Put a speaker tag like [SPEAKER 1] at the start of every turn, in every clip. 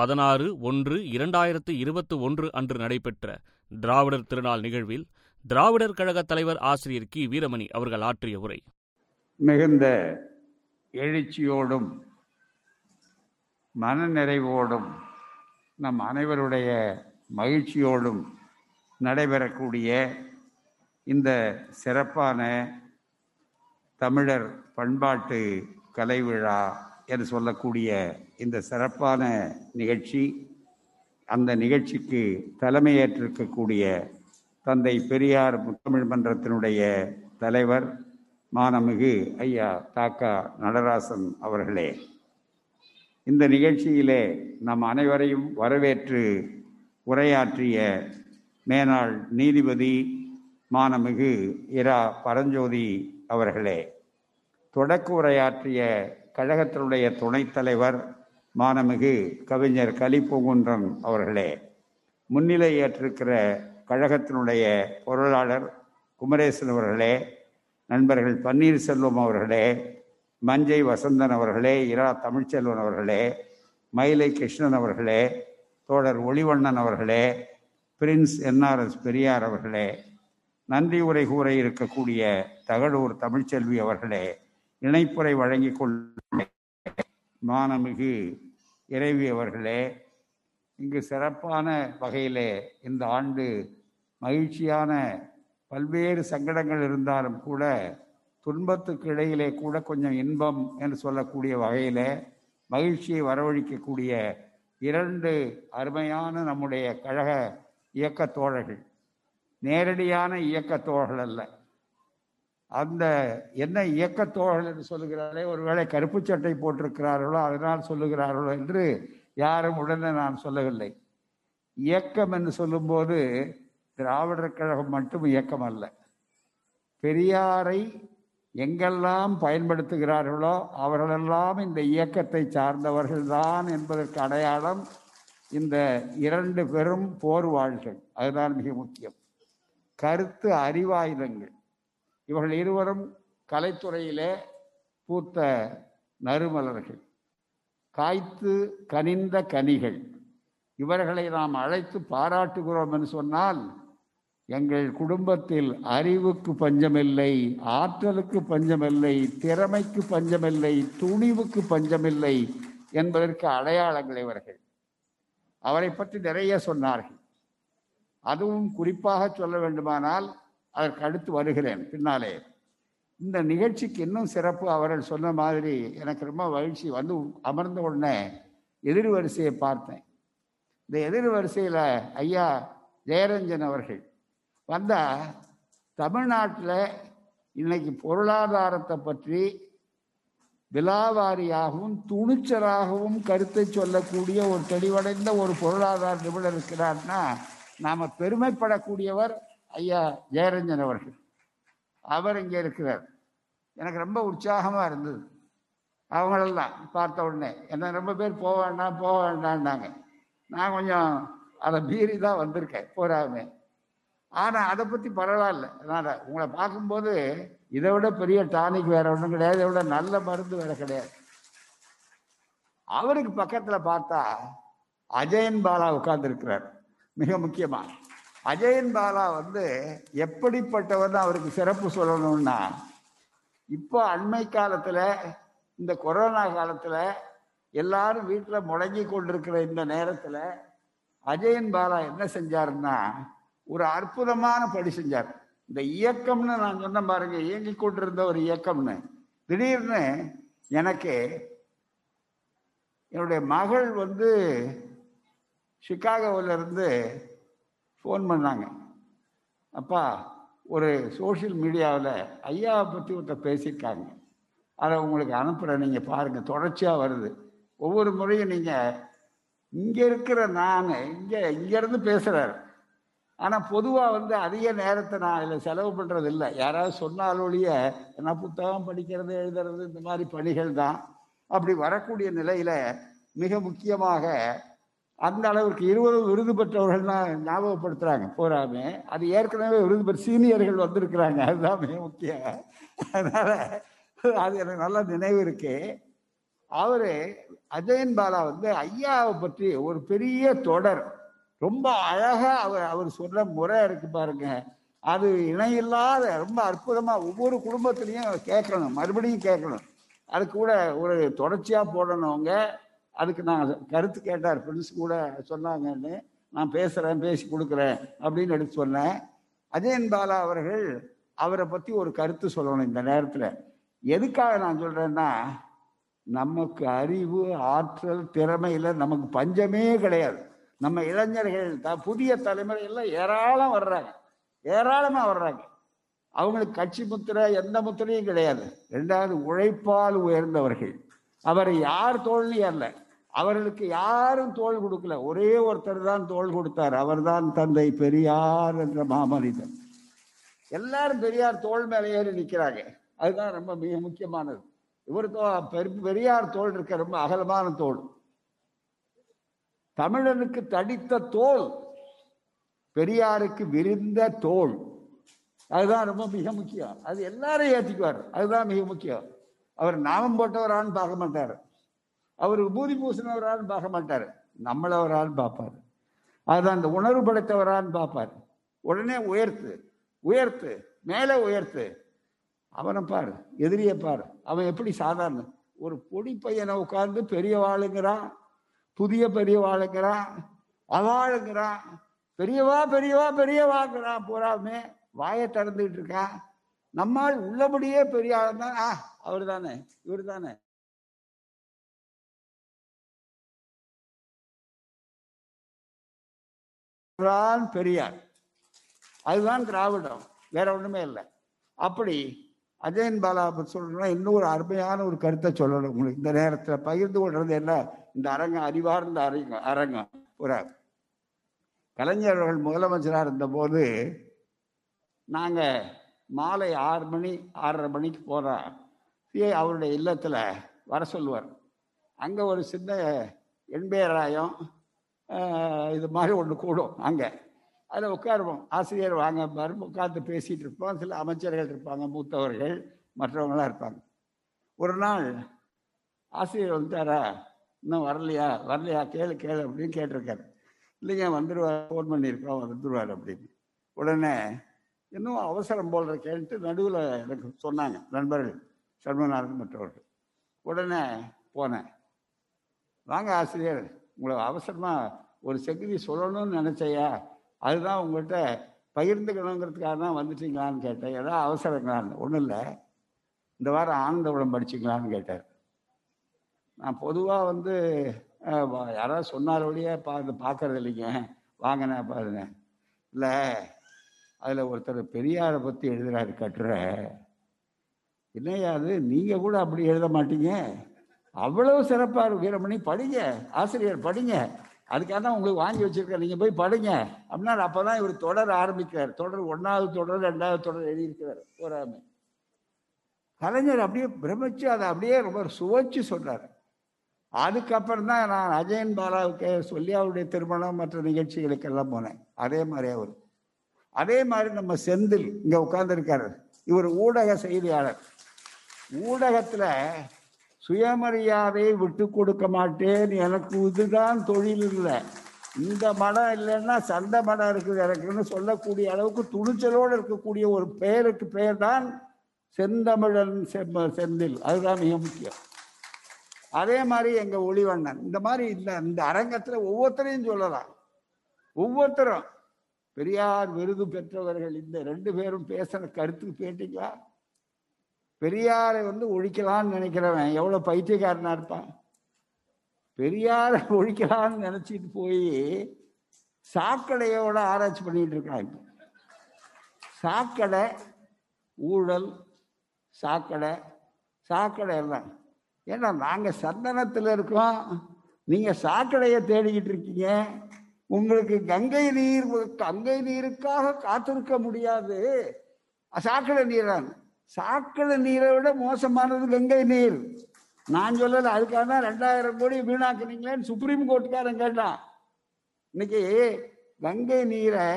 [SPEAKER 1] பதினாறு ஒன்று இரண்டாயிரத்து இருபத்து ஒன்று அன்று நடைபெற்ற திராவிடர் திருநாள் நிகழ்வில் திராவிடர் கழக தலைவர் ஆசிரியர் கி. வீரமணி அவர்கள் ஆற்றிய உரை.
[SPEAKER 2] மிகுந்த எழுச்சியோடும் மனநிறைவோடும் நம் அனைவருடைய மகிழ்ச்சியோடும் நடைபெறக்கூடிய இந்த சிறப்பான தமிழர் பண்பாட்டு கலை விழா என்று சொல்லக்கூடிய இந்த சிறப்பான நிகழ்ச்சி அந்த நிகழ்ச்சிக்கு தலைமையேற்றிருக்கக்கூடிய தந்தை பெரியார் முத்தமிழ் மன்றத்தினுடைய தலைவர் மானமிகு ஐயா தாக்கா நடராசன் அவர்களே. இந்த நிகழ்ச்சியிலே நம் அனைவரையும் வரவேற்று உரையாற்றிய மேனாள் நீதிபதி மானமிகு இரா பரஞ்சோதி அவர்களே. தொடக்க உரையாற்றிய கழகத்தினுடைய துணைத் தலைவர் மானமிகு கவிஞர் கலிப்பூங்குன்றன் அவர்களே முன்னிலை ஏற்றிருக்கிற கழகத்தினுடைய பொருளாளர் குமரேசன் அவர்களே நண்பர்கள் பன்னீர்செல்வம் அவர்களே மஞ்சை வசந்தன் அவர்களே இரா தமிழ்ச்செல்வன் அவர்களே மயிலை கிருஷ்ணன் அவர்களே தோழர் ஒளிவண்ணன் அவர்களே பிரின்ஸ் என்ஆர்எஸ் பெரியார் அவர்களே நன்றி உரை கூற இருக்கக்கூடிய தகடூர் தமிழ்ச்செல்வி அவர்களே இணைப்புரை வழங்கிக் கொள் மானமிகு இறைவி அவர்களே இங்கு சிறப்பான வகையிலே இந்த ஆண்டு மகிழ்ச்சியான பல்வேறு சங்கடங்கள் இருந்தாலும் கூட துன்பத்துக்கு இடையிலே கூட கொஞ்சம் இன்பம் என்று சொல்லக்கூடிய வகையில் மகிழ்ச்சியை வரவழிக்கக்கூடிய இரண்டு அருமையான நம்முடைய கழக இயக்க தோழர்கள். நேரடியான இயக்க தோழர்கள் அல்ல. அந்த என்ன இயக்கத்தோழன் என்று சொல்லுகிறாரே ஒருவேளை கருப்பு சட்டை போட்டிருக்கிறார்களோ அதனால் சொல்லுகிறார்களோ என்று யாரும் உடனே நான் சொல்லவில்லை. இயக்கம் என்று சொல்லும்போது திராவிடர் கழகம் மட்டும் இயக்கம் அல்ல. பெரியாரை எங்கெல்லாம் பயன்படுத்துகிறார்களோ அவர்களெல்லாம் இந்த இயக்கத்தை சார்ந்தவர்கள்தான் என்பதற்கு அடையாளம் இந்த இரண்டு பெரும் போர் வாழ்கள். அதுதான் மிக முக்கியம். கருத்து அறிவாயுதங்கள். இவர்கள் இருவரும் கலைத்துறையிலே பூத்த நறுமலர்கள். காய்த்து கனிந்த கனிகள். இவர்களை நாம் அழைத்து பாராட்டுகிறோம் என்று சொன்னால் எங்கள் குடும்பத்தில் அறிவுக்கு பஞ்சமில்லை ஆற்றலுக்கு பஞ்சமில்லை திறமைக்கு பஞ்சமில்லை துணிவுக்கு பஞ்சமில்லை என்பதற்கு அடையாளங்கள் இவர்கள். அவரை பற்றி நிறைய சொன்னார்கள். அதுவும் குறிப்பாக சொல்ல வேண்டுமானால் அதற்கு அடுத்து வருகிறேன். பின்னாலே. இந்த நிகழ்ச்சிக்கு இன்னும் சிறப்பு அவர்கள் சொன்ன மாதிரி எனக்கு ரொம்ப மகிழ்ச்சி. வந்து அமர்ந்த உடனே எதிர் வரிசையை பார்த்தேன். இந்த எதிர் வரிசையில் ஐயா ஜெயரஞ்சன் அவர்கள் வந்தால் தமிழ்நாட்டில் இன்னைக்கு பொருளாதாரத்தை பற்றி விலாவாரியாகவும் துணிச்சலாகவும் கருத்தை சொல்லக்கூடிய ஒரு தெளிவடைந்த ஒரு பொருளாதார நிபுணர் இருக்கிறார்னா நாம் பெருமைப்படக்கூடியவர் ஐயா ஜெயரஞ்சன் அவர்கள். அவர் இங்கே இருக்கிறார். எனக்கு ரொம்ப உற்சாகமாக இருந்தது. அவங்களெல்லாம் பார்த்த உடனே என்ன ரொம்ப பேர் போக வேண்டாம் போக வேண்டாம்னாங்க. நான் கொஞ்சம் அதை மீறி தான் வந்திருக்கேன் போறாமே. ஆனால் அதை பற்றி பரவாயில்ல. அதனால் உங்களை பார்க்கும்போது இதை விட பெரிய டானிக் வேற ஒன்றும் கிடையாது. இதை விட நல்ல மருந்து வேற கிடையாது. அவருக்கு பக்கத்தில் பார்த்தா அஜயன் பாலா உட்கார்ந்துருக்கிறார். மிக முக்கியமாக அஜயன் பாலா வந்து எப்படிப்பட்டவர் அவருக்கு சிறப்பு சொல்லணும்னா இப்போ அண்மை காலத்தில் இந்த கொரோனா காலத்தில் எல்லாரும் வீட்டில் முடங்கி கொண்டிருக்கிற இந்த நேரத்தில் அஜயன் பாலா என்ன செஞ்சாருன்னா ஒரு அற்புதமான படி செஞ்சார். இந்த இயக்கம்னு நான் சொன்ன பாருங்க இயங்கி கொண்டிருந்த ஒரு இயக்கம்னு. திடீர்னு எனக்கு என்னுடைய மகள் வந்து சிகாகோவில் ஃபோன் பண்ணாங்க. அப்பா ஒரு சோஷியல் மீடியாவில் ஐயாவை பற்றி ஒருத்தர் பேசியிருக்காங்க. அதை உங்களுக்கு அனுப்புகிறேன் நீங்கள் பாருங்கள் தொடர்ச்சியாக வருது. ஒவ்வொரு முறையும் நீங்கள் இங்கே இருக்கிற நான் இங்கே இங்கேருந்து பேசுகிறார் ஆனால் பொதுவாக வந்து அதிக நேரத்தை நான் அதில் செலவு பண்ணுறது இல்லை யாராவது சொன்னாலொழிய நான் புத்தகம் படிக்கிறது எழுதுறது இந்த மாதிரி பணிகள் தான். அப்படி வரக்கூடிய நிலையில் மிக முக்கியமாக அந்த அளவிற்கு இருவரும் விருது பெற்றவர்கள் தான் ஞாபகப்படுத்துகிறாங்க போறாமே. அது ஏற்கனவே விருது பெற்ற சீனியர்கள் வந்திருக்கிறாங்க. அதுதான் மிக முக்கியம். அதனால் அது எனக்கு நல்ல நினைவு இருக்கு. அவரு அஜயன் பாலா வந்து ஐயாவை பற்றி ஒரு பெரிய தொடர். ரொம்ப அழகா அவர் அவர் சொல்ற முறை இருக்கு பாருங்க. அது இணையில்லாத ரொம்ப அற்புதமா ஒவ்வொரு குடும்பத்திலையும் கேட்கணும். மறுபடியும் கேட்கணும். அது கூட ஒரு தொடர்ச்சியா போடணும் அவங்க. அதுக்கு நான் கருத்து கேட்டார். ஃப்ரெண்ட்ஸ் கூட சொன்னாங்கன்னு நான் பேசுகிறேன் பேசி கொடுக்குறேன் அப்படின்னு எடுத்து சொன்னேன். அஜயன் பாலா அவர்கள் அவரை பற்றி ஒரு கருத்து சொல்லணும் இந்த நேரத்தில். எதுக்காக நான் சொல்கிறேன்னா நமக்கு அறிவு ஆற்றல் திறமையில் நமக்கு பஞ்சமே கிடையாது. நம்ம இளைஞர்கள் த புதிய தலைமுறை எல்லாம் ஏராளம் வர்றாங்க. ஏராளமாக வர்றாங்க. அவங்களுக்கு கட்சி முத்திரை எந்த முத்திரையும் கிடையாது. ரெண்டாவது உழைப்பால் உயர்ந்தவர்கள். அவரை யார் தோல்வி அல்ல. அவர்களுக்கு யாரும் தோல் கொடுக்கல. ஒரே ஒருத்தர் தான் தோல் கொடுத்தார். அவர்தான் தந்தை பெரியார் என்ற மாமனிதன். எல்லாரும் பெரியார் தோல் மேலே ஏறி நிற்கிறாங்க. அதுதான் ரொம்ப மிக முக்கியமானது. இவர் தோ பெரு- பெரியார் தோல் இருக்க ரொம்ப அகலமான தோல் தமிழனுக்கு தடித்த தோல் பெரியாருக்கு விரிந்த தோல் அதுதான் ரொம்ப மிக முக்கியம். அது எல்லாரும் ஏற்றிக்குவார் அதுதான் மிக முக்கியம். அவர் நாமம் போட்டவரான்னு பார்க்க மாட்டார். அவர் பூதி பூசினவரான்னு பார்க்க மாட்டார். நம்மளவரான்னு பார்ப்பார். அதுதான் அந்த உணர்வு படைத்தவரான்னு பார்ப்பார். உடனே உயர்த்து உயர்த்து மேலே உயர்த்து. அவனை பாரு எதிரியை பாரு. அவன் எப்படி சாதாரண? ஒரு பொடி பையனை உட்கார்ந்து பெரிய வாளுங்கிறான் புதிய பெரிய வாளுங்கிறான் அவாளுங்கிறான். பெரியவா பெரியவா பெரியவாங்கிறான். பூராமே வாயை திறந்துக்கிட்டு இருக்கான். நம்மால் உள்ளபடியே பெரிய ஆள் தான் ஆ அவர் தானே இவர் தானே பெரியார். அதுதான் திராவிடம் வேற ஒண்ணுமே இல்லை. அப்படி அஜயன் பாலா பத்தி சொல்லணும்னா இன்னொரு அருமையான ஒரு கருத்தை சொல்லணும். உங்களுக்கு இந்த நேரத்தில் பகிர்ந்து கொள்றது என்ன? இந்த அரங்கம் அறிவார்ந்த அரங்கம் அரங்கம். ஒரு கலைஞர்கள் அவர்கள் முதலமைச்சராக இருந்தபோது நாங்க மாலை ஆறு மணி ஆறரை மணிக்கு போகிறார் சிஐ அவருடைய இல்லத்தில் வர சொல்லுவார். அங்கே ஒரு சின்ன எண்பேராயம் இது மாதிரி ஒன்று கூடும் அங்கே. அதில் உட்காருவோம். ஆசிரியர் வாங்க பாரு உட்காந்து பேசிகிட்டு இருப்போம். சில அமைச்சர்கள் இருப்பாங்க மூத்தவர்கள் மற்றவங்களாம் இருப்பாங்க. ஒரு நாள் ஆசிரியர் வந்துட்டாரா? இன்னும் வரலையா? வரலையா? கேளு கேளு அப்படின்னு கேட்டிருக்காரு. இல்லைங்க வந்துடுவார் ஃபோன் பண்ணியிருக்கோம் வந்துடுவார் அப்படின்னு. உடனே இன்னும் அவசரம் போல் இருக்கேன்ட்டு நடுவில் எனக்கு சொன்னாங்க நண்பர்கள் சண்முகநாதன் மற்றவர்கள். உடனே போனேன். வாங்க ஆசிரியர் உங்களை அவசரமாக ஒரு செக்யூரி சொல்லணும்னு நினச்சையா? அதுதான் உங்கள்கிட்ட பகிர்ந்துக்கணுங்கிறதுக்காக தான் வந்துட்டீங்களான்னு கேட்டேன். ஏதாவது அவசரங்களான்னு. ஒன்றும் இல்லை. இந்த வாரம் ஆனந்தபுரம் படிச்சிங்களான்னு கேட்டார். நான் பொதுவாக வந்து யாராவது சொன்னாரோடையே பா பார்க்கறது இல்லைங்க. வாங்கினேன் பாருங்க. இல்லை அதில் ஒருத்தர் பெரியாரை பற்றி எழுதுறாரு கட்டுரை. என்னையா அது? நீங்கள் கூட அப்படி எழுத மாட்டீங்க. அவ்வளவு சிறப்பாக இருக்கு வீரமணி படிங்க. ஆசிரியர் படிங்க. அதுக்காக தான் உங்களுக்கு வாங்கி வச்சிருக்கேன். நீங்கள் போய் படிங்க. அப்படின்னா அப்போ தான் இவர் தொடர் ஆரம்பிக்கிறார். தொடர் ஒன்றாவது தொடர் ரெண்டாவது தொடர் எழுதியிருக்கிறார். போராமை கலைஞர் அப்படியே பிரமிச்சு அதை அப்படியே ரொம்ப சுவைச்சு சொன்னார் அதுக்கப்புறம் தான் நான் அஜயன் பாலாவுக்கு சொல்லி அவருடைய திருமணம் மற்ற நிகழ்ச்சிகளுக்கெல்லாம் போனேன். அதே மாதிரி அவர் அதே மாதிரி நம்ம செந்தில் இங்க உட்கார்ந்துருக்காரு. இவர் ஊடக செய்தியாளர். ஊடகத்துல சுயமரியாதையை விட்டு கொடுக்க மாட்டேன். எனக்கு இதுதான் தொழில் இல்லை. இந்த மடம் இல்லைன்னா சண்டை மடம் இருக்குது. எனக்குன்னு சொல்லக்கூடிய அளவுக்கு துணிச்சலோடு இருக்கக்கூடிய ஒரு பெயருக்கு பெயர் தான் செந்தமிழன் செம்ம- செந்தில். அதுதான் மிக முக்கியம். அதே மாதிரி எங்க ஒளிவண்ணன். இந்த மாதிரி இந்த இந்த அரங்கத்துல ஒவ்வொருத்தரையும் சொல்லலாம். ஒவ்வொருத்தரும் பெரியார் விருது பெற்றவர்கள் இந்த ரெண்டு பேரும் பேசின கருத்துக்கு கேட்டீங்களா பெரியாரை வந்து ஒழிக்கலாம்னு நினைக்கிறவன் எவ்வளவு பைத்தியக்காரனா இருப்பான்? பெரியாரை ஒழிக்கலாம்னு நினைச்சிட்டு போய் சாக்கடையோட ஆராய்ச்சி பண்ணிட்டு இப்போ. சாக்கடை ஊழல் சாக்கடை சாக்கடை எல்லாம். ஏன்னா நாங்கள் சந்தனத்தில் இருக்கோம். நீங்கள் சாக்கடையை தேடிக்கிட்டு இருக்கீங்க. உங்களுக்கு கங்கை நீர் கங்கை நீருக்காக காத்திருக்க முடியாது. சாக்கடை நீரான் சாக்கடை நீரை விட மோசமானது கங்கை நீர். நான் சொல்லலை அதுக்காக தான் ரெண்டாயிரம் கோடி வீணாக்குனீங்களேன்னு சுப்ரீம் கோர்ட்டுக்காரன் கேட்டான். இன்னைக்கு கங்கை நீரை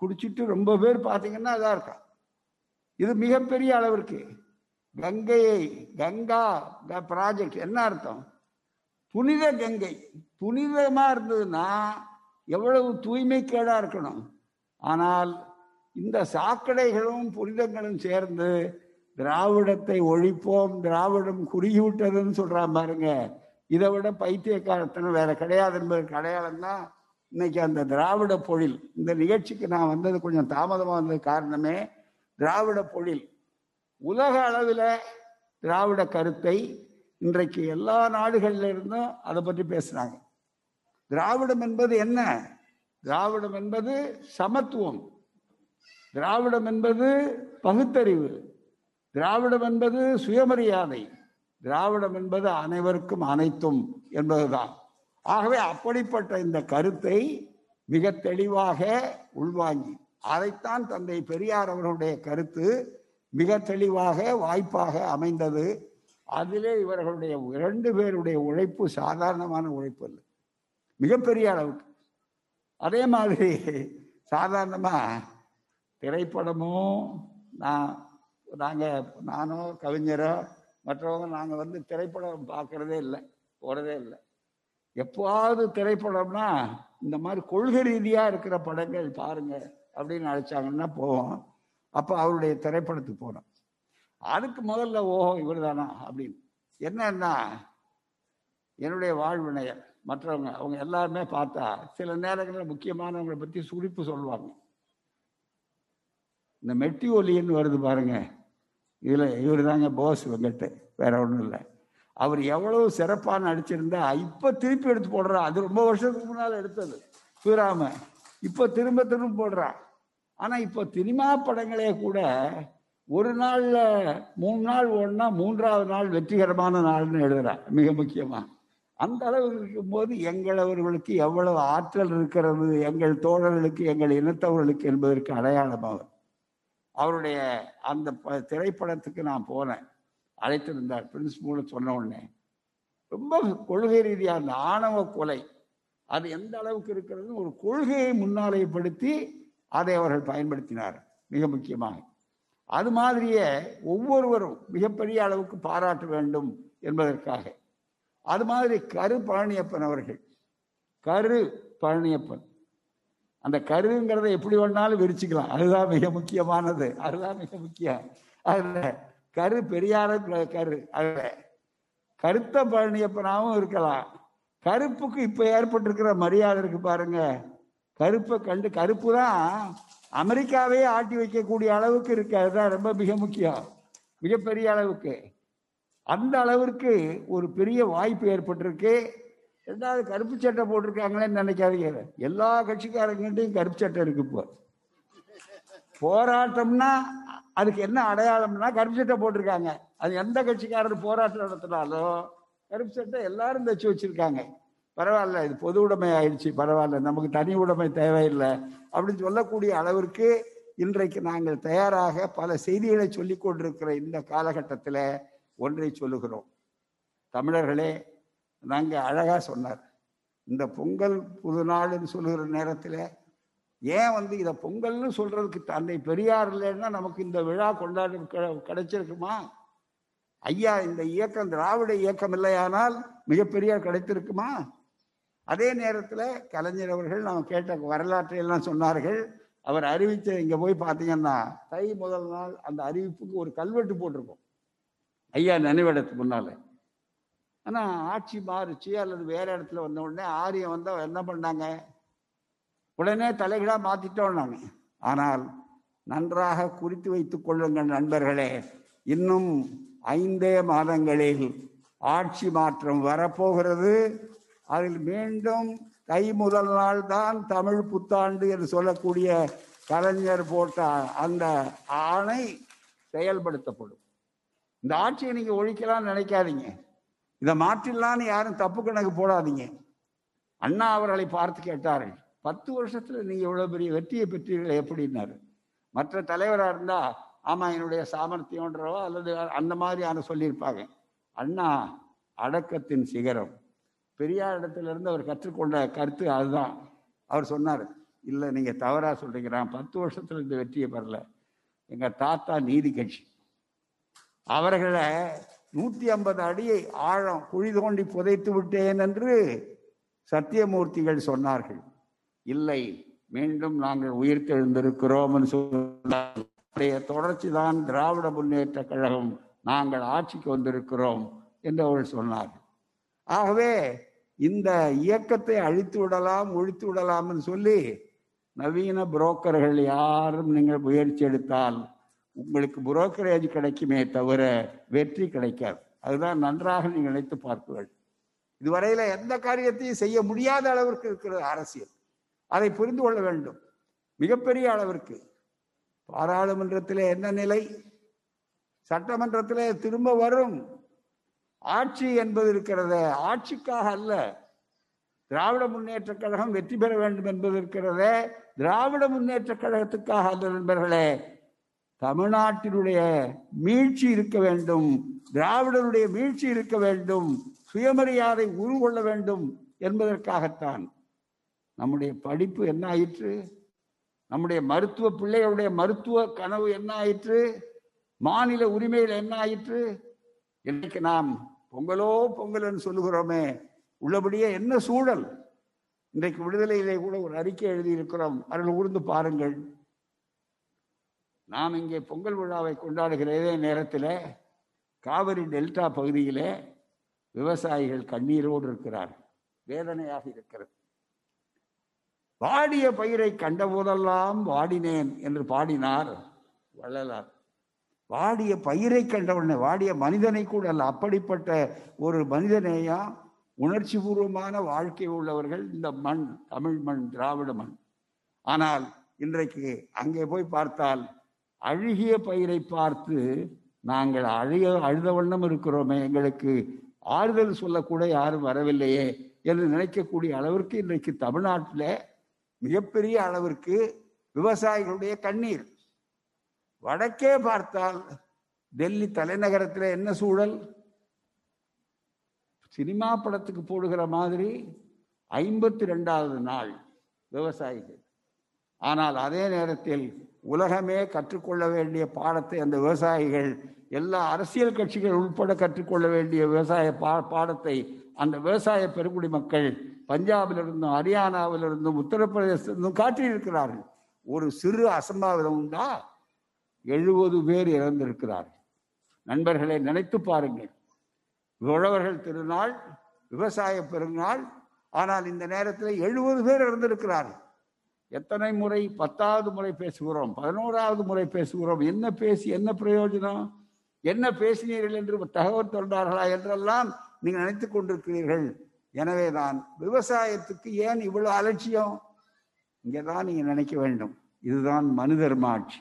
[SPEAKER 2] குடிச்சிட்டு ரொம்ப பேர் பார்த்தீங்கன்னா அதான் இருக்கா? இது மிகப்பெரிய அளவிற்கு. கங்கையை கங்கா ப்ராஜெக்ட் என்ன அர்த்தம்? புனித கங்கை. புனிதமா இருந்ததுன்னா எவ்வளவு தூய்மைக்கேடா இருக்கணும். ஆனால் இந்த சாக்கடைகளும் புனிதங்களும் சேர்ந்து திராவிடத்தை ஒழிப்போம் திராவிடம் குறுகிவிட்டதுன்னு சொல்றான் பாருங்க. இதை விட பைத்தியக்காரத்தனம் வேற கிடையாது என்பதற்கு அடையாளம் தான் இன்னைக்கு அந்த திராவிட பொழில். இந்த நிகழ்ச்சிக்கு நான் வந்தது கொஞ்சம் தாமதமாக வந்தது காரணமே திராவிட பொழில். உலக அளவில் திராவிட கருத்தை இன்றைக்கு எல்லா நாடுகள்ல இருந்தும் அதை பற்றி பேசுகிறாங்க திராவிடம் என்பது என்ன? திராவிடம் என்பது சமத்துவம். திராவிடம் என்பது பகுத்தறிவு. திராவிடம் என்பது சுயமரியாதை. திராவிடம் என்பது அனைவருக்கும் அனைத்தும் என்பதுதான். ஆகவே அப்படிப்பட்ட இந்த கருத்தை மிக தெளிவாக உள்வாங்கி அதைத்தான் தந்தை பெரியார் அவர்களுடைய கருத்து மிக தெளிவாக வாய்ப்பாக அமைந்தது. அதிலே இவர்களுடைய இரண்டு பேருடைய உழைப்பு சாதாரணமான உழைப்பு இல்லை மிகப்பெரிய அளவுக்கு. அதே மாதிரி சாதாரணமாக திரைப்படமும் நான் நாங்கள் நானோ கவிஞரோ மற்றவங்க நாங்கள் வந்து திரைப்படம் பார்க்கறதே இல்லை போகிறதே இல்லை. எப்போவாவது திரைப்படம்னா இந்த மாதிரி கொள்கை ரீதியாக இருக்கிற படங்கள் பாருங்கள் அப்படின்னு அழைச்சாங்கன்னா போவோம். அப்போ அவருடைய திரைப்படத்துக்கு போனோம் அதுக்கு முதல்ல ஓஹோ இவர் தானா அப்படின்னு. என்னன்னா என்னுடைய வாழ்வினையர் மற்றவங்க அவங்க எல்லாருமே பார்த்தா சில நேரங்களில் முக்கியமானவங்களை பற்றி சுழிப்பு சொல்லுவாங்க. இந்த மெட்டி ஒலின்னு வருது பாருங்க. இதில் இவர் தாங்க போஸ் வெங்கட்டு வேற ஒன்றும் இல்லை. அவர் எவ்வளவு சிறப்பாக நடிச்சிருந்தா இப்போ திருப்பி எடுத்து போடுறா. அது ரொம்ப வருஷத்துக்கு முன்னால் எடுத்தது. சூராம இப்போ திரும்ப திரும்ப போடுறா. ஆனால் இப்போ சினிமா படங்களே கூட ஒரு நாளில் மூணு நாள் ஓடனா மூன்றாவது நாள் வெற்றிகரமான நாள்னு எழுதுறா. மிக முக்கியமாக அந்த அளவு இருக்கும்போது எங்களவர்களுக்கு எவ்வளவு ஆற்றல் இருக்கிறது எங்கள் தோழர்களுக்கு எங்கள் இனத்தவர்களுக்கு என்பதற்கு அடையாளம் அவர் அவருடைய அந்த ப- திரைப்படத்துக்கு நான் போனேன். அழைத்திருந்தார். பிரின்ஸ் மூலம் சொன்ன உடனே. ரொம்ப கொள்கை ரீதியாக அந்த ஆணவ கொலை அது எந்த அளவுக்கு இருக்கிறது ஒரு கொள்கையை முன்னிலைப்படுத்தி அதை அவர்கள் பயன்படுத்தினார். மிக முக்கியமாக. அது மாதிரியே ஒவ்வொருவரும் மிகப்பெரிய அளவுக்கு பாராட்ட வேண்டும் என்பதற்காக. அது மாதிரி கரு பழனியப்பன் அவர்கள். கரு பழனியப்பன். அந்த கருங்கிறத எப்படி வேணாலும் விரிச்சுக்கலாம். அதுதான் மிக முக்கியமானது. அதுதான் மிக முக்கியம். அதுல கரு பெரியார கரு. அதுல கருத்த பழனியப்பனாகவும் இருக்கலாம். கருப்புக்கு இப்ப ஏற்பட்டிருக்கிற மரியாதை இருக்கு பாருங்க. கருப்பை கண்டு கருப்பு தான் அமெரிக்காவே ஆட்டி வைக்கக்கூடிய அளவுக்கு இருக்கு. அதுதான் ரொம்ப மிக முக்கியம். மிகப்பெரிய அளவுக்கு. அந்த அளவிற்கு ஒரு பெரிய வாய்ப்பு ஏற்பட்டிருக்கு. ரெண்டாவது கருப்பு சட்டை போட்டிருக்காங்களேன்னு நினைக்காதீங்க. எல்லா கட்சிக்காரங்கிட்டையும் கருப்பு சட்டை இருக்கு இப்போ. போராட்டம்னா அதுக்கு என்ன அடையாளம்னா கருப்பு சட்டை போட்டிருக்காங்க. அது எந்த கட்சிக்காரர் போராட்டம் நடத்தினாலும் கருப்பு சட்டை எல்லாரும் தச்சு வச்சிருக்காங்க. பரவாயில்ல இது பொது உடைமை ஆயிடுச்சு பரவாயில்ல நமக்கு தனி உடைமை தேவையில்லை அப்படின்னு சொல்லக்கூடிய அளவிற்கு இன்றைக்கு நாங்கள் தயாராக பல செய்திகளை சொல்லிக் கொண்டிருக்கிற இந்த காலகட்டத்தில் ஒன்றை சொல்லுகிறோம். தமிழர்களே நாங்கள் அழகா சொன்னார். இந்த பொங்கல் புது நாள்னு சொல்லுகிற நேரத்தில் ஏன் வந்து இதை பொங்கல்னு சொல்றதுக்கு தன்னை பெரியார் இல்லைன்னா நமக்கு இந்த விழா கொண்டாட கிடைச்சிருக்குமா? ஐயா இந்த இயக்கம் திராவிட இயக்கம் இல்லையானால் மிகப்பெரிய கிடைத்திருக்குமா? அதே நேரத்தில் கலைஞர் அவர்கள் நாம் கேட்ட வரலாற்றை எல்லாம் சொன்னார்கள். அவர் அறிவித்த இங்கே போய் பார்த்தீங்கன்னா தை முதல் நாள் அந்த அறிவிப்புக்கு ஒரு கல்வெட்டு போட்டிருக்கோம். ஐயா நினைவிடத்துக்கு முன்னாலே. ஆனால் ஆட்சி மாறுச்சு அல்லது வேற இடத்துல வந்த உடனே ஆரியம் வந்தால் என்ன பண்ணாங்க? உடனே தலைகீழாக மாற்றிட்டோம் நாங்கள் ஆனால் நன்றாக குறித்து வைத்துக் கொள்ளுங்கள் நண்பர்களே இன்னும் ஐந்தே மாதங்களில் ஆட்சி மாற்றம் வரப்போகிறது. அதில் மீண்டும் தை முதல் நாள் தான் தமிழ் புத்தாண்டு என்று சொல்லக்கூடிய கலைஞர் போட்ட அந்த ஆணை செயல்படுத்தப்படும். இந்த ஆட்சியை நீங்க ஒழிக்கலாம்னு நினைக்காதீங்க. இதை மாற்றிடலான்னு யாரும் தப்பு கணக்கு போடாதீங்க. அண்ணா அவர்களை பார்த்து கேட்டார்கள். பத்து வருஷத்துல நீங்க இவ்வளவு பெரிய வெற்றியை பெற்றீர்கள் எப்படின்னாரு. மற்ற தலைவரா இருந்தா ஆமா என்னுடைய சாமர்த்தியம்ன்றவோ அல்லது அந்த மாதிரி யாரும் சொல்லியிருப்பாங்க. அண்ணா அடக்கத்தின் சிகரம். பெரியார் இடத்துல இருந்து அவர் கற்றுக்கொண்ட கருத்து அதுதான். அவர் சொன்னார் இல்லை நீங்கள் தவறாக சொல்கிறீங்க நான் பத்து வருஷத்துல இந்த வெற்றியை பெறல. எங்கள் தாத்தா நீதி கட்சி. அவர்களை நூத்தி ஐம்பது அடியை ஆழம் குழி தோண்டி புதைத்து விட்டேன் என்று சத்தியமூர்த்திகள் சொன்னார்கள். இல்லை மீண்டும் நாங்கள் உயிர் தெழுந்திருக்கிறோம் என்று சொன்னார் தொடர்ச்சி தான் திராவிட முன்னேற்ற கழகம் நாங்கள் ஆட்சிக்கு வந்திருக்கிறோம் என்று அவர்கள் சொன்னார்கள். ஆகவே இந்த இயக்கத்தை அழித்து விடலாம் ஒழித்து விடலாம் சொல்லி நவீன புரோக்கர்கள் யாரும் நீங்கள் முயற்சி எடுத்தால் உங்களுக்கு புரோக்கரேஜ் கிடைக்குமே தவிர வெற்றி கிடைக்காது. அதுதான் நன்றாக நீங்கள் நினைத்து பார்க்குங்கள் இதுவரையில எந்த காரியத்தையும் செய்ய முடியாத அளவிற்கு இருக்கிறது அரசியல். அதை புரிந்து கொள்ள வேண்டும். மிகப்பெரிய அளவிற்கு. பாராளுமன்றத்தில் என்ன நிலை? சட்டமன்றத்தில் திரும்ப வரும். ஆட்சி என்பது இருக்கிறத ஆட்சிக்காக அல்ல. திராவிட முன்னேற்ற கழகம் வெற்றி பெற வேண்டும் என்பது இருக்கிறத திராவிட முன்னேற்ற கழகத்துக்காக அல்ல நண்பர்களே. தமிழ்நாட்டினுடைய மீழ்ச்சி இருக்க வேண்டும் திராவிடருடைய மீழ்ச்சி இருக்க வேண்டும் சுயமரியாதை உருகொள்ள வேண்டும் என்பதற்காகத்தான் நம்முடைய படிப்பு என்ன ஆயிற்று? நம்முடைய மருத்துவ பிள்ளைகளுடைய மருத்துவ கனவு என்ன ஆயிற்று? மாநில உரிமைகள் என்ன ஆயிற்று? இன்னைக்கு நாம் பொங்கலோ பொங்கல்னு சொல்லுகிறோமே உள்ளபடியே என்ன சூழல்? இன்றைக்கு விடுதலையிலே கூட ஒரு அறிக்கை எழுதியிருக்கிறோம். அதில் ஊர்ந்து பாருங்கள். நாம் இங்கே பொங்கல் விழாவை கொண்டாடுகிற இதே நேரத்தில் காவிரி டெல்டா பகுதியிலே விவசாயிகள் கண்ணீரோடு இருக்கிறார் வேதனையாக இருக்கிறது. வாடிய பயிரை கண்டபோதெல்லாம் வாடினேன் என்று பாடினார் வள்ளலார். வாடிய பயிரை கண்டவுடனே வாடிய மனிதனை கூட அல்ல அப்படிப்பட்ட ஒரு மனிதனேயா? உணர்ச்சி பூர்வமான வாழ்க்கை உள்ளவர்கள் இந்த மண் தமிழ் மண் திராவிட மண். ஆனால் இன்றைக்கு அங்கே போய் பார்த்தால் அழுகிய பயிரை பார்த்து நாங்கள் அழுக அழுத வண்ணம் இருக்கிறோமே எங்களுக்கு ஆறுதல் சொல்லக்கூட யாரும் வரவில்லையே என்று நினைக்கக்கூடிய அளவிற்கு இன்றைக்கு தமிழ்நாட்டில் மிகப்பெரிய அளவிற்கு விவசாயிகளுடைய கண்ணீர். வடக்கே பார்த்தால் டெல்லி தலைநகரத்தில் என்ன சூழல்? சினிமா படத்துக்கு போடுகிற மாதிரி ஐம்பத்தி ரெண்டாவது நாள் விவசாயிகள். ஆனால் அதே நேரத்தில் உலகமே கற்றுக்கொள்ள வேண்டிய பாடத்தை அந்த விவசாயிகள் எல்லா அரசியல் கட்சிகள் உட்பட கற்றுக்கொள்ள வேண்டிய விவசாய பா பாடத்தை அந்த விவசாய பெருங்குடி மக்கள் பஞ்சாபிலிருந்தும் ஹரியானாவிலிருந்தும் உத்தரப்பிரதேசத்திலிருந்தும் காட்டியிருக்கிறார்கள். ஒரு சிறு அசம்பாவிதம் உண்டா? எழுபது பேர் இறந்திருக்கிறார்கள். நண்பர்களை நினைத்து பாருங்கள். உழவர்கள் திருநாள் விவசாய பெருநாள் ஆனால் இந்த நேரத்தில் எழுபது பேர் இறந்திருக்கிறார்கள். எத்தனை முறை பத்தாவது முறை பேசுகிறோம் பதினோராவது முறை பேசுகிறோம் என்ன பேசி என்ன பிரயோஜனம்? என்ன பேசினீர்கள் என்று தகவல் தொண்டார்களா என்றெல்லாம் நீங்கள் நினைத்து கொண்டிருக்கிறீர்கள். எனவேதான் விவசாயத்துக்கு ஏன் இவ்வளவு அலட்சியம்? இங்கே தான் நீங்கள் நினைக்க வேண்டும். இதுதான் மனு தர்ம ஆட்சி.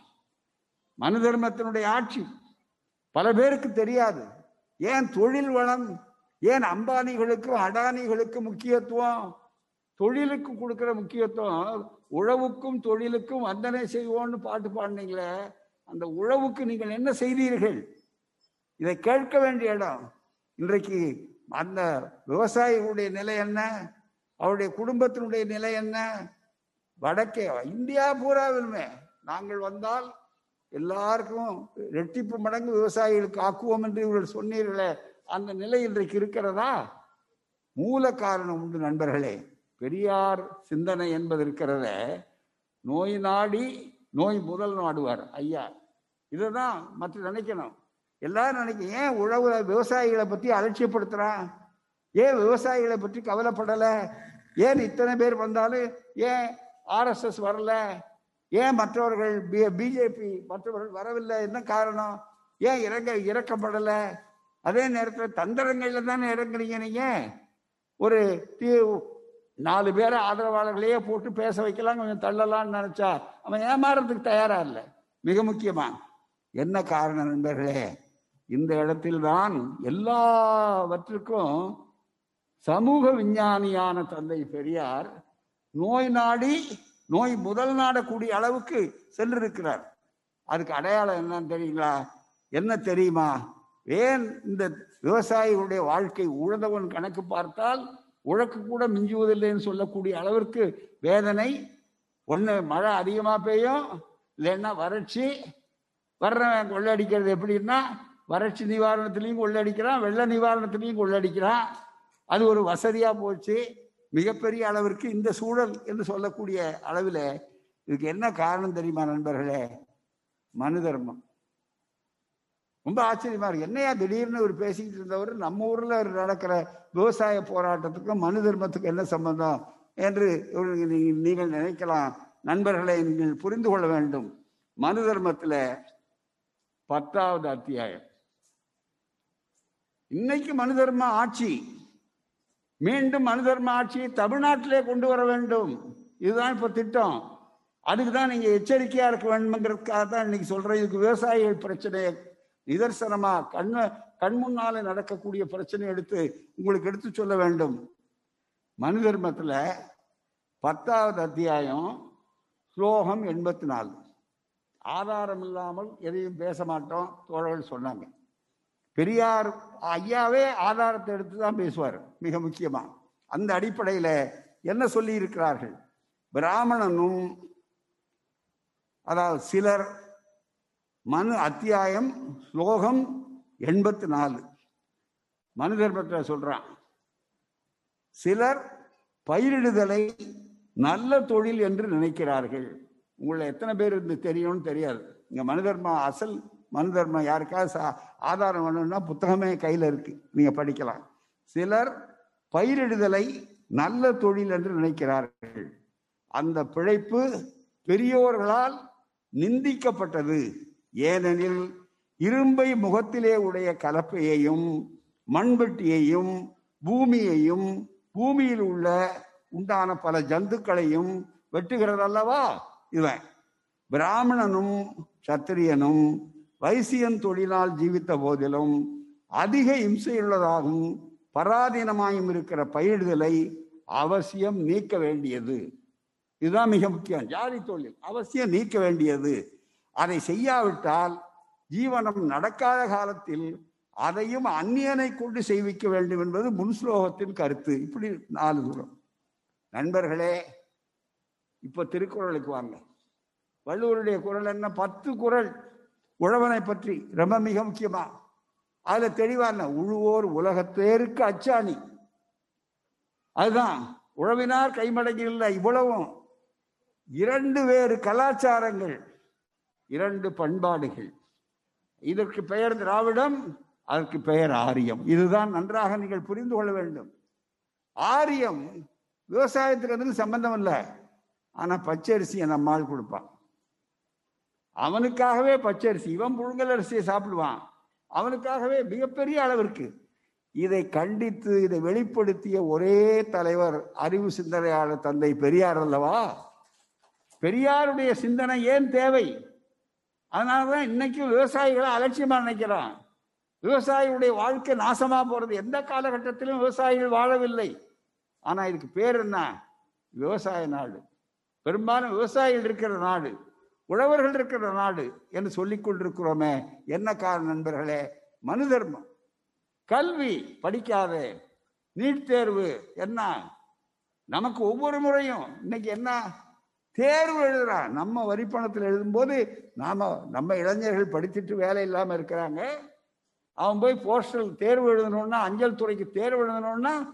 [SPEAKER 2] மனு தர்மத்தினுடைய ஆட்சி. பல பேருக்கு தெரியாது. ஏன் தொழில் வளம்? ஏன் அம்பானிகளுக்கும் அடானிகளுக்கும் முக்கியத்துவம்? தொழிலுக்கு கொடுக்கிற முக்கியத்துவம் உழவுக்கும் தொழிலுக்கும் வந்தனை செய்வோம்னு பாட்டு பாடினீங்களே அந்த உழவுக்கு நீங்கள் என்ன செய்தீர்கள்? இதை கேட்க வேண்டிய இடம். இன்றைக்கு அந்த விவசாயிகளுடைய நிலை என்ன? அவருடைய குடும்பத்தினுடைய நிலை என்ன? வடக்கே இந்தியா பூராவிலுமே நாங்கள் வந்தால் எல்லாருக்கும் ரெட்டிப்பு மடங்கு விவசாயிகளுக்கு ஆக்குவோம் என்று இவர்கள் சொன்னீர்களே அந்த நிலை இன்றைக்கு இருக்கிறதா? மூல காரணம் உண்டு நண்பர்களே. பெரியார் சிந்தனை என்பது இருக்கிறத நோய் நாடி நோய் முதல் நாடுவார் ஐயா இதுதான் மற்ற நினைக்கணும். எல்லாரும் நினைக்க ஏன் உழவு விவசாயிகளை பற்றி அலட்சியப்படுத்துகிறான் ஏன் விவசாயிகளை பற்றி கவலைப்படலை? ஏன் இத்தனை பேர் வந்தாலும் ஏன் ஆர்எஸ்எஸ் வரல? ஏன் மற்றவர்கள் பிஜேபி மற்றவர்கள் வரவில்லை? என்ன காரணம்? ஏன் இறங்க இறக்கப்படலை? அதே நேரத்தில் தந்திரங்களில் தானே இறங்குறீங்க நீங்கள் ஒரு நாலு பேரை ஆதரவாளர்களையே போட்டு பேச வைக்கலாம் கொஞ்சம் தள்ளலாம்னு நினைச்சா அவன் ஏமாறதுக்கு தயாரா இல்லை. மிக முக்கியமா என்ன காரணம் நண்பர்களே? இந்த இடத்தில் தான் எல்லாவற்றுக்கும் சமூக விஞ்ஞானியான தந்தை பெரியார் நோய் நாடி நோய் முதல் நாடக்கூடிய அளவுக்கு சென்றிருக்கிறார். அதுக்கு அடையாளம் என்னன்னு தெரியுங்களா? என்ன தெரியுமா? ஏன் இந்த விவசாயிகளுடைய வாழ்க்கை உழந்தவன் கணக்கு பார்த்தால் உழக்கு கூட மிஞ்சுவதில்லைன்னு சொல்லக்கூடிய அளவிற்கு வேதனை ஒன்று மழை அதிகமாக பெய்யும் இல்லைன்னா வறட்சி. வர்றவன் கொள்ளடிக்கிறது எப்படின்னா வறட்சி நிவாரணத்திலையும் கொள்ளடிக்கிறான் வெள்ள நிவாரணத்திலையும் கொள்ளடிக்கிறான். அது ஒரு வசதியாக போச்சு. மிகப்பெரிய அளவிற்கு இந்த சூழல் என்று சொல்லக்கூடிய அளவில் இதுக்கு என்ன காரணம் தெரியுமா நண்பர்களே? மனு தர்மம். ரொம்ப ஆச்சரியமா இருக்கு. என்னையா திடீர்னு ஒரு பேசிக்கிட்டு இருந்தவர்? நம்ம ஊர்ல நடக்கிற விவசாய போராட்டத்துக்கும் மனு தர்மத்துக்கும் என்ன சம்பந்தம்? என்று நீங்கள் நினைக்கலாம். நண்பர்களை நீங்கள் புரிந்து கொள்ள வேண்டும். மனு தர்மத்துல பத்தாவது அத்தியாயம். இன்னைக்கு மனு தர்ம ஆட்சி. மீண்டும் மனு தர்ம ஆட்சியை தமிழ்நாட்டிலே கொண்டு வர வேண்டும். இதுதான் இப்ப திட்டம். அதுக்கு தான் நீங்க எச்சரிக்கையா இருக்க வேண்டும்ங்கிறதுக்காக தான் இன்னைக்கு சொல்றேன். இதுக்கு விவசாயிகள் பிரச்சனையை நிதர்சனமா கண்ண கண் முன்னால நடக்கக்கூடிய பிரச்சனை எடுத்து உங்களுக்கு எடுத்து சொல்ல வேண்டும். மனு தர்மத்துல பத்தாவது அத்தியாயம் ஸ்லோகம் எண்பத்தி நாலு ஆதாரம் இல்லாமல் எதையும் பேச மாட்டோம் தோழர்கள் சொன்னாங்க. பெரியார் ஐயாவே ஆதாரத்தை எடுத்து தான் பேசுவார் மிக முக்கியமா. அந்த அடிப்படையில என்ன சொல்லி இருக்கிறார்கள் பிராமணனும் அதாவது சிலர் மனு அத்தியாயம் ஸ்லோகம் எண்பத்தி நாலு மனு தர்மத்தில் சொல்றான். சிலர் பயிரிடுதலை நல்ல தொழில் என்று நினைக்கிறார்கள். உங்களை எத்தனை பேர் இருந்து தெரியும்னு தெரியாது. இங்க மனு அசல் மனு தர்மம் யாருக்காவது சா- ஆதாரம் வேணும்னா புத்தகமே கையில இருக்கு. நீங்க படிக்கலாம். சிலர் பயிரிடுதலை நல்ல தொழில் என்று நினைக்கிறார்கள். அந்த பிழைப்பு பெரியோர்களால் நிந்திக்கப்பட்டது. ஏனெனில் இரும்பை முகத்திலே உடைய கலப்பையையும் மண்வெட்டியையும் பூமியையும் பூமியில் உள்ள உண்டான பல ஜந்துக்களையும் வெட்டுகிறது அல்லவா இவன். பிராமணனும் சத்திரியனும் வைசியன் தொழிலால் ஜீவித்த போதிலும் அதிக இம்சையுள்ளதாகவும் பராதீனமாயும் இருக்கிற பயிரிடுதலை அவசியம் நீக்க வேண்டியது. இதுதான் மிக முக்கியம். ஜாதி தொழில். அவசியம் நீக்க வேண்டியது. அதை செய்யாவிட்டால் ஜீவனம் நடக்காத காலத்தில் அதையும் அந்நியனை கொண்டு செய்விக்க வேண்டும் என்பது முன் ஸ்லோகத்தின் கருத்து. இப்படி நாலு தூரம். நண்பர்களே இப்ப திருக்குறளுக்கு வாங்க. வள்ளுவருடைய குரல் என்ன? பத்து குரல். உழவனை பற்றி. ரொம்ப மிக முக்கியமா. அதுல தெளிவான உழுவோர் உலகத்தேருக்கு அச்சாணி. அதுதான். உழவினார் கைமடங்கி இல்லை இவ்வளவும். இரண்டு வேறு கலாச்சாரங்கள். இரண்டு பண்பாடுகள். இதற்கு பெயர் திராவிடம் அதற்கு பெயர் ஆரியம். இதுதான் நன்றாக நீங்கள் புரிந்து கொள்ள வேண்டும். ஆரியம் விவசாயத்துக்கு அதுக்கு சம்பந்தம் இல்லை. ஆனா பச்சரிசியை நம்மால் கொடுப்பான். அவனுக்காகவே பச்சரிசி இவன் புழுங்கல் அரிசியை சாப்பிடுவான். அவனுக்காகவே மிகப்பெரிய அளவிற்கு இதை கண்டித்து இதை வெளிப்படுத்திய ஒரே தலைவர் அறிவு சிந்தனையாளர் தந்தை பெரியார் அல்லவா? பெரியாருடைய சிந்தனை ஏன் தேவை? அதனாலதான் இன்னைக்கும் விவசாயிகளை அலட்சியமா நினைக்கிறான் விவசாயியுடைய வாழ்க்கை நாசமா போறது எந்த காலகட்டத்திலும் விவசாயிகள் வாழவில்லை. ஆனா இதுக்கு பேர் என்ன? விவசாய நாடு. பெரும்பாலும் விவசாயிகள் இருக்கிற நாடு உழவர்கள் இருக்கிற நாடு என்று சொல்லிக் கொண்டிருக்கிறோமே. என்ன காரணம் நண்பர்களே? மனு தர்மம் கல்வி படிக்காதே நீட் தேர்வு என்ன? நமக்கு ஒவ்வொரு முறையும் இன்னைக்கு என்ன? தேர்வு எழுதுறான் நம்ம வரி பணத்தில் எழுதும்போது நாம நம்ம இளைஞர்கள் படித்துட்டு வேலை இல்லாம இருக்கிறாங்க. அவன் போய் போஸ்டல் தேர்வு எழுதணும்னா அஞ்சல் துறைக்கு தேர்வு எழுதணும்னா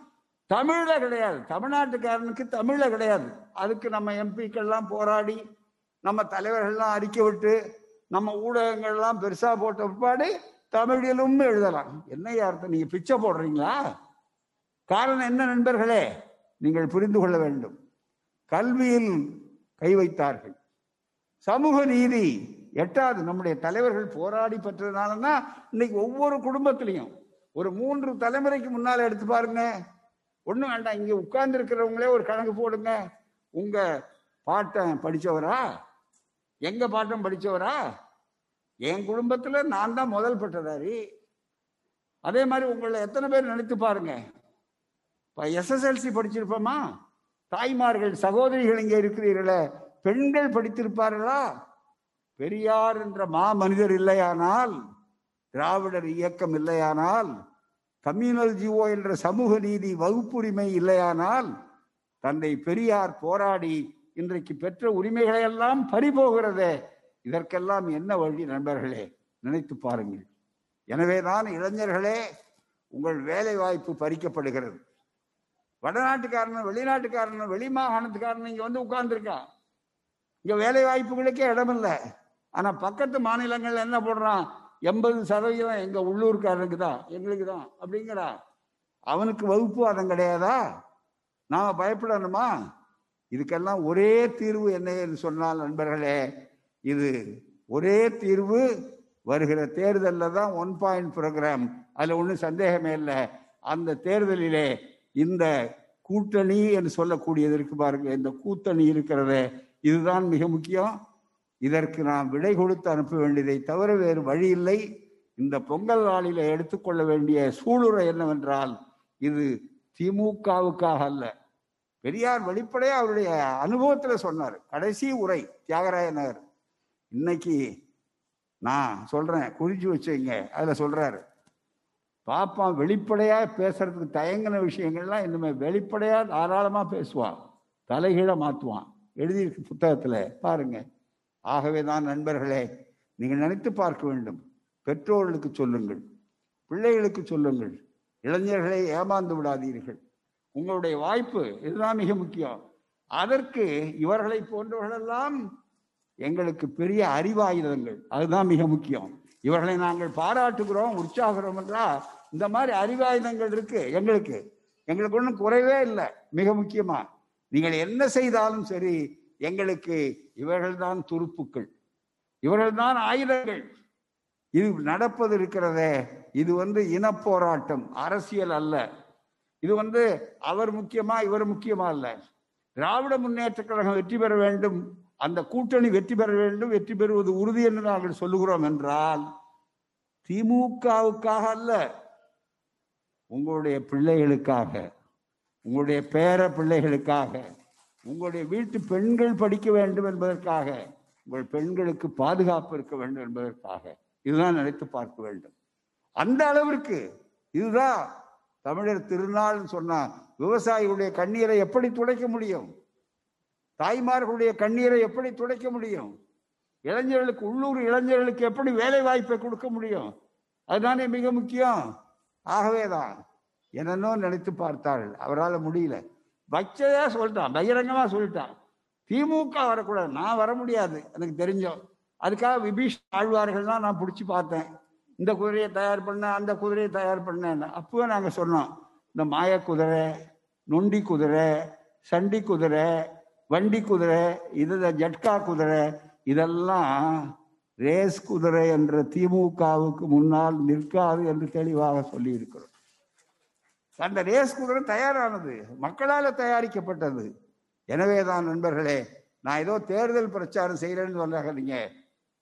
[SPEAKER 2] தமிழ்ல கிடையாது. தமிழ்நாட்டுக்காரனுக்கு தமிழ்ல கிடையாது. அதுக்கு நம்ம எம்பிக்கள்லாம் போராடி நம்ம தலைவர்கள்லாம் அறிக்கை விட்டு நம்ம ஊடகங்கள்லாம் பெருசா போட்ட பிற்பாடு தமிழிலும் எழுதலாம். என்ன அர்த்தம்? நீங்க பிச்சை போடுறீங்களா? காரணம் என்ன நண்பர்களே? நீங்கள் புரிந்து கொள்ள வேண்டும். கல்வியில் கை வைத்தார்கள். சமூக நீதி எட்டாவது நம்முடைய தலைவர்கள் போராடி தான் இன்னைக்கு ஒவ்வொரு குடும்பத்திலையும் ஒரு மூன்று தலைமுறைக்கு முன்னால எடுத்து பாருங்க. ஒண்ணும் வேண்டாம். இங்க உட்கார்ந்து இருக்கிறவங்களே ஒரு கணக்கு போடுங்க. உங்க பாட்டன் படிச்சவரா? எங்க பாட்டம் படிச்சவரா? என் குடும்பத்துல நான் தான் முதல் பெற்றதாரி. அதே மாதிரி உங்களை எத்தனை பேர் நினைத்து பாருங்க. இப்ப எஸ்எஸ்எல்சி படிச்சிருப்போமா? தாய்மார்கள் சகோதரிகள் இங்கே இருக்கிறீர்களே பெண்கள் படித்திருப்பார்களா? பெரியார் என்ற மா மனிதர் இல்லையானால் திராவிடர் இயக்கம் இல்லையானால் கம்யூனல் ஜிஓ என்ற சமூக நீதி வகுப்புரிமை இல்லையானால் தந்தை பெரியார் போராடி இன்றைக்கு பெற்ற உரிமைகளை எல்லாம் பறிபோகிறதே இதற்கெல்லாம் என்ன வழி நண்பர்களே? நினைத்து பாருங்கள். எனவே தான் இளைஞர்களே உங்கள் வேலை வாய்ப்பு பறிக்கப்படுகிறது. வடநாட்டுக்காரனும் வெளிநாட்டுக்காரனும் வெளி மாகாணத்துக்காரனும் இங்க வந்து உட்கார்ந்துருக்கான். இங்க வேலை வாய்ப்புகளுக்கே இடமில்லை. ஆனா பக்கத்து மாநிலங்கள்ல என்ன போடுறான்? எண்பது சதவீதம் எங்க உள்ளூர்காரனுக்கு தான் எங்களுக்கு தான் அப்படிங்கிறா. அவனுக்கு வகுப்பு அதம் கிடையாதா? நாம பயப்படணுமா? இதுக்கெல்லாம் ஒரே தீர்வு என்ன என்று சொன்னால் நண்பர்களே இது ஒரே தீர்வு வருகிற தேர்தலில் தான் ஒன் பாயிண்ட் ப்ரோக்ராம் அதில் ஒன்றும் சந்தேகமே இல்லை. அந்த தேர்தலிலே இந்த கூட்டணி என்று சொல்லக்கூடியது இருக்கு பாருங்க. இந்த கூட்டணி இருக்கிறதே இதுதான் மிக முக்கியம். இதற்கு நாம் விடை கொடுத்து அனுப்ப வேண்டியதை தவிர வேறு வழி இல்லை. இந்த பொங்கல் நாளில எடுத்துக்கொள்ள வேண்டிய சூளுரை என்னவென்றால் இது திமுகவுக்காக அல்ல. பெரியார் வெளிப்படையா அவருடைய அனுபவத்துல சொன்னார். கடைசி உரை தியாகராய நகர். இன்னைக்கு நான் சொல்றேன் குறிச்சு வச்சுங்க அதுல சொல்றாரு பாப்பான் வெளிப்படையாக பேசுறதுக்கு தயங்கின விஷயங்கள்லாம் இனிமேல் வெளிப்படையாக தாராளமாக பேசுவான் தலைகீழ மாற்றுவான் எழுதியிருக்கு புத்தகத்தில். பாருங்க. ஆகவே தான் நண்பர்களே நீங்கள் நினைத்து பார்க்க வேண்டும். பெற்றோர்களுக்கு சொல்லுங்கள். பிள்ளைகளுக்கு சொல்லுங்கள். இளைஞர்களை ஏமாந்து விடாதீர்கள். உங்களுடைய வாய்ப்பு இதுதான் மிக முக்கியம். அதற்கு இவர்களை போன்றவர்களெல்லாம் எங்களுக்கு பெரிய அறிவாயுதங்கள். அதுதான் மிக முக்கியம். இவர்களை நாங்கள் பாராட்டுகிறோம் உற்சாகிறோம் என்றால் இந்த மாதிரி அறிவாயுதங்கள் இருக்கு. எங்களுக்கு. எங்களுக்கு ஒன்றும் குறைவே இல்லை. மிக முக்கியமா நீங்கள் என்ன செய்தாலும் சரி எங்களுக்கு இவர்கள்தான் துருப்புக்கள். இவர்கள்தான் ஆயுதங்கள். இது நடப்பது இருக்கிறதே. இது வந்து இனப்போராட்டம். அரசியல் அல்ல. இது வந்து அவர் முக்கியமா இவர் முக்கியமா அல்ல. திராவிட முன்னேற்ற கழகம் வெற்றி பெற வேண்டும். அந்த கூட்டணி வெற்றி பெற வேண்டும். வெற்றி பெறுவது உறுதி என்று நாங்கள் சொல்லுகிறோம் என்றால் திமுகவுக்காக அல்ல. உங்களுடைய பிள்ளைகளுக்காக உங்களுடைய பேர பிள்ளைகளுக்காக உங்களுடைய வீட்டு பெண்கள் படிக்க வேண்டும் என்பதற்காக உங்கள் பெண்களுக்கு பாதுகாப்பு இருக்க வேண்டும் என்பதற்காக இதுதான் நினைத்து பார்க்க வேண்டும். அந்த அளவிற்கு இதுதான் தமிழர் திருநாள் சொன்னா விவசாயிகளுடைய கண்ணீரை எப்படி துடைக்க முடியும்? தாய்மார்களுடைய கண்ணீரை எப்படி துடைக்க முடியும்? இளைஞர்களுக்கு உள்ளூர் இளைஞர்களுக்கு எப்படி வேலை வாய்ப்பை கொடுக்க முடியும்? அதுதானே மிக முக்கியம். ஆகவேதான். என்னன்னோ நினைத்து பார்த்தார்கள். அவரால் முடியல. வச்சதா சொல்லிட்டான். பகிரங்கமா சொல்லிட்டான். திமுக வரக்கூடாது. நான் வர முடியாது. எனக்கு தெரிஞ்சோம் அதுக்காக விபீஷ் ஆழ்வார்கள் தான் நான் பிடிச்சி பார்த்தேன். இந்த குதிரையை தயார் பண்ண அந்த குதிரையை தயார் பண்ணேன் அப்பவே நாங்கள் சொன்னோம். இந்த மாய குதிரை நொண்டி குதிரை சண்டி குதிரை வண்டி குதிரை இது ஜட்கா குதிரை இதெல்லாம் ரேஸ் குதிரை என்ற திமுகவுக்கு முன்னால் நிற்காது என்று தெளிவாக சொல்லி இருக்கிறோம் அந்த ரேஸ் குதிரை தயாரானது மக்களால் தயாரிக்கப்பட்டது. எனவே தான் நண்பர்களே நான் ஏதோ தேர்தல் பிரச்சாரம் செய்யறேன்னு சொல்றாங்க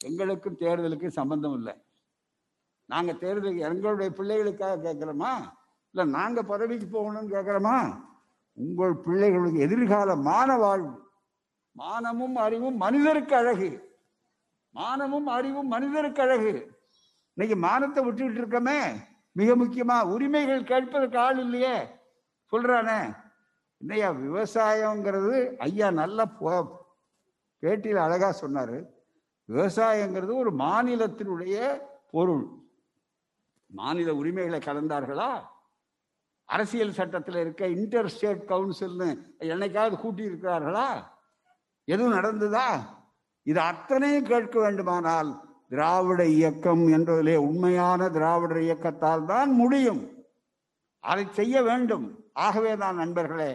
[SPEAKER 2] எங்களுக்கும் தேர்தலுக்கும் சம்பந்தம் இல்லை. நாங்க தேர்தல் எங்களுடைய பிள்ளைகளுக்காக கேட்கிறோமா? இல்ல நாங்க பதவிக்கு போகணும்னு கேட்கிறோமா? உங்கள் பிள்ளைகளுக்கு எதிர்கால மான வாழ்வு மானமும் அறிவும் மனிதருக்கு அழகு. மானமும் அறிவும் மனிதருக்கு அழகு. இன்னைக்கு மானத்தை விட்டுக்கிட்டு இருக்கோமே. மிக முக்கியமா உரிமைகள் கேட்பதற்கு ஆள் இல்லையே. சொல்றானே. இன்னையா விவசாயங்கிறது ஐயா நல்ல போ- பேட்டியில் அழகா சொன்னாரு. விவசாயங்கிறது ஒரு மாநிலத்தினுடைய பொருள். மாநில உரிமைகளை கலந்தார்களா? அரசியல் சட்டத்தில் இருக்க இன்டர் ஸ்டேட் கவுன்சில்னு என்னைக்காவது கூட்டி இருக்கிறார்களா எதுவும் நடந்ததா? இது அத்தனையும் கேட்க வேண்டுமானால் திராவிட இயக்கம் என்பதிலே உண்மையான திராவிட இயக்கத்தால் தான் முடியும். அதை செய்ய வேண்டும். ஆகவே தான் நண்பர்களே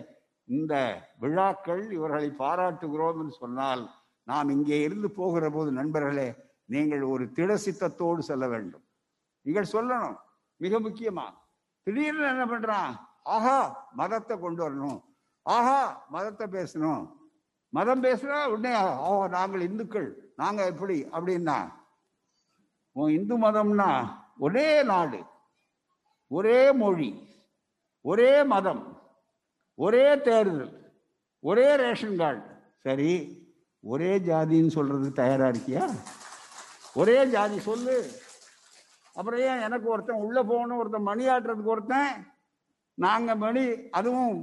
[SPEAKER 2] இந்த விழாக்கள் இவர்களை பாராட்டுகிறோம் என்று சொன்னால் நாம் இங்கே இருந்து போகிற போது நண்பர்களே நீங்கள் ஒரு திடசித்தத்தோடு செல்ல வேண்டும். நீங்கள் சொல்லணும் மிக முக்கியமா திடீர்னு என்ன பண்றான்? ஆஹா மதத்தை கொண்டு வரணும். ஆஹா மதத்தை பேசணும். மதம் பேசுனா உடனே ஓ நாங்கள் இந்துக்கள். நாங்க எப்படி? அப்படின்னா உன் இந்து மதம்னா ஒரே நாடு ஒரே மொழி ஒரே மதம் ஒரே தேர்தல் ஒரே ரேஷன் கார்டு. சரி ஒரே ஜாதின்னு சொல்றதுக்கு தயாரா இருக்கியா? ஒரே ஜாதி சொல்லு. அப்புறம் ஏன் எனக்கு ஒருத்தன் உள்ள போகணும் ஒருத்தன் மணி ஆட்டுறதுக்கு ஒருத்தன் நாங்க மணி அதுவும்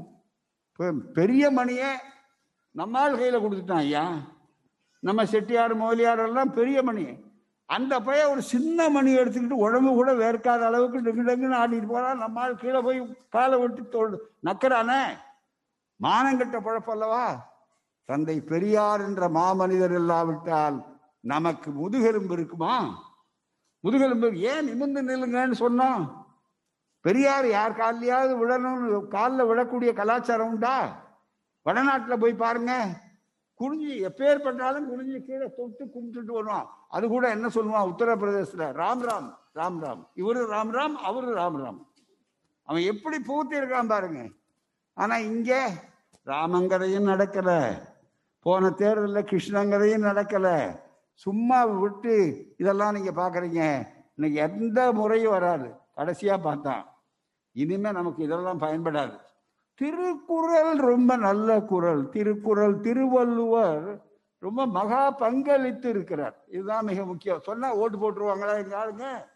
[SPEAKER 2] பெ- பெரிய மணியை நம்மால் கையில கொடுத்துட்டான் ஐயா. நம்ம செட்டியார் மோலியார் எல்லாம் பெரிய மணி. அந்த பையன் ஒரு சின்ன மணி எடுத்துக்கிட்டு உடம்பு கூட வேர்க்காத அளவுக்கு டெங்கு டெங்குன்னு ஆடிட்டு போறான் நம்மால் கீழே போய் காலை விட்டு தோல் நக்கறானே. மானங்கட்ட பழப்பல்லவா தந்தை பெரியார் என்ற மாமனிதர் இல்லாவிட்டால் நமக்கு முதுகெலும்பு இருக்குமா? முதுகெலும்பு ஏன் நிமிர்ந்து நில்லுங்கன்னு சொன்னோம்? பெரியார் யார் கால்லையாவது விடணும்னு காலில் விடக்கூடிய கலாச்சாரம் உண்டா? வடநாட்டில் போய் பாருங்க. குனிஞ்சு எப்பேற்பட்டாலும் குனிஞ்சு கீழே தொட்டு கும்பிட்டுட்டு வருவான். அது கூட என்ன சொல்லுவான் உத்தரப்பிரதேசத்துல? ராம் ராம் ராம் ராம். இவரு ராம் ராம் அவரு ராம் ராம். அவன் எப்படி பூத்தி இருக்கான் பாருங்க. ஆனா இங்க ராமங்கரையும் நடக்கல. போன தேர்தலில் கிருஷ்ணங்கரையும் நடக்கல. சும்மா விட்டு இதெல்லாம் நீங்க பாக்குறீங்க. இன்னைக்கு எந்த முறையும் வராது. கடைசியா பார்த்தான். இனிமே நமக்கு இதெல்லாம் பயன்படாது. திருக்குறள் ரொம்ப நல்ல குறள். திருக்குறள் திருவள்ளுவர் ரொம்ப மகா பங்களித்து இருக்கிறார் இதுதான் மிக முக்கியம். சொன்னா ஓட்டு போட்டுருவாங்களா எங்க ஆளுங்க?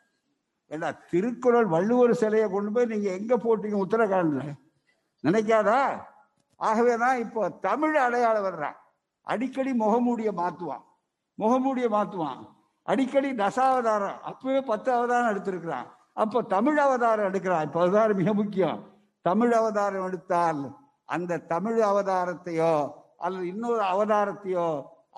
[SPEAKER 2] ஏன்னா திருக்குறள் வள்ளுவர் சிலையை கொண்டு போய் நீங்க எங்க போட்டீங்க உத்தரகாண்ட்ல? நினைக்காதா? ஆகவே தான் இப்போ தமிழ் அடையாளம் வர்றான் அடிக்கடி முகமூடிய மாத்துவான். முகமூடிய மாத்துவான். அடிக்கடி தசாவதாரம் அப்பவே பத்து அவதாரம் எடுத்திருக்கிறான். அப்போ தமிழ் அவதாரம் எடுக்கிறான். இப்போ அதுதான் மிக முக்கியம். தமிழ் அவதாரம் எடுத்தால் அந்த தமிழ் அவதாரத்தையோ அல்லது இன்னொரு அவதாரத்தையோ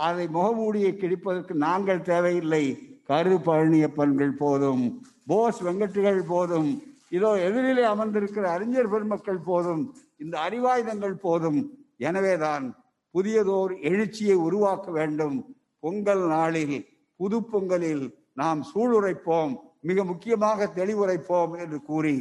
[SPEAKER 2] அதை முகமூடியை கிழிப்பதற்கு நாங்கள் தேவையில்லை. கரு பழனியப்பன்கள் போதும் போஸ் வெங்கட்டுகள் போதும் இதோ எதிரிலே அமர்ந்திருக்கிற அறிஞர் பெருமக்கள் போதும் இந்த அறிவாயுதங்கள் போதும். எனவேதான் புதியதோர் எழுச்சியை உருவாக்க வேண்டும். பொங்கல் நாளில் புது பொங்கலில் நாம் சூளுரைப்போம் மிக முக்கியமாக தெளிவுரைப்போம் என்று கூறி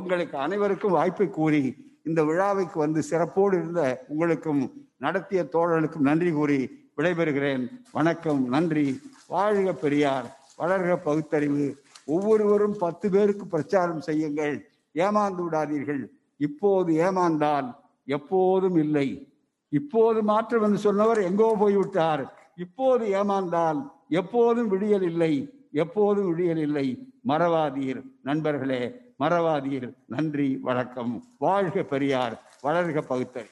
[SPEAKER 2] உங்களுக்கு அனைவருக்கும் வாய்ப்பை கூறி இந்த விழாவுக்கு வந்து சிறப்போடு இருந்த உங்களுக்கும் நடத்திய தோழர்களுக்கும் நன்றி கூறி விடைபெறுகிறேன். வணக்கம் நன்றி. வாழ்க பெரியார் வளர்க பகுத்தறிவு. ஒவ்வொருவரும் பத்து பேருக்கு பிரச்சாரம் செய்யுங்கள். ஏமாந்து விடாதீர்கள். இப்போது ஏமாந்தால் எப்போதும் இல்லை. இப்போது மாற்றம் என்று சொன்னவர் எங்கோ போய்விட்டார். இப்போது ஏமாந்தால் எப்போதும் விடியல் இல்லை. எப்போதும் விடியல் இல்லை. மறவாதீர். நண்பர்களே மறவாதீர் நன்றி வணக்கம். வாழ்க பெரியார் வளர்க பகுத்தறி.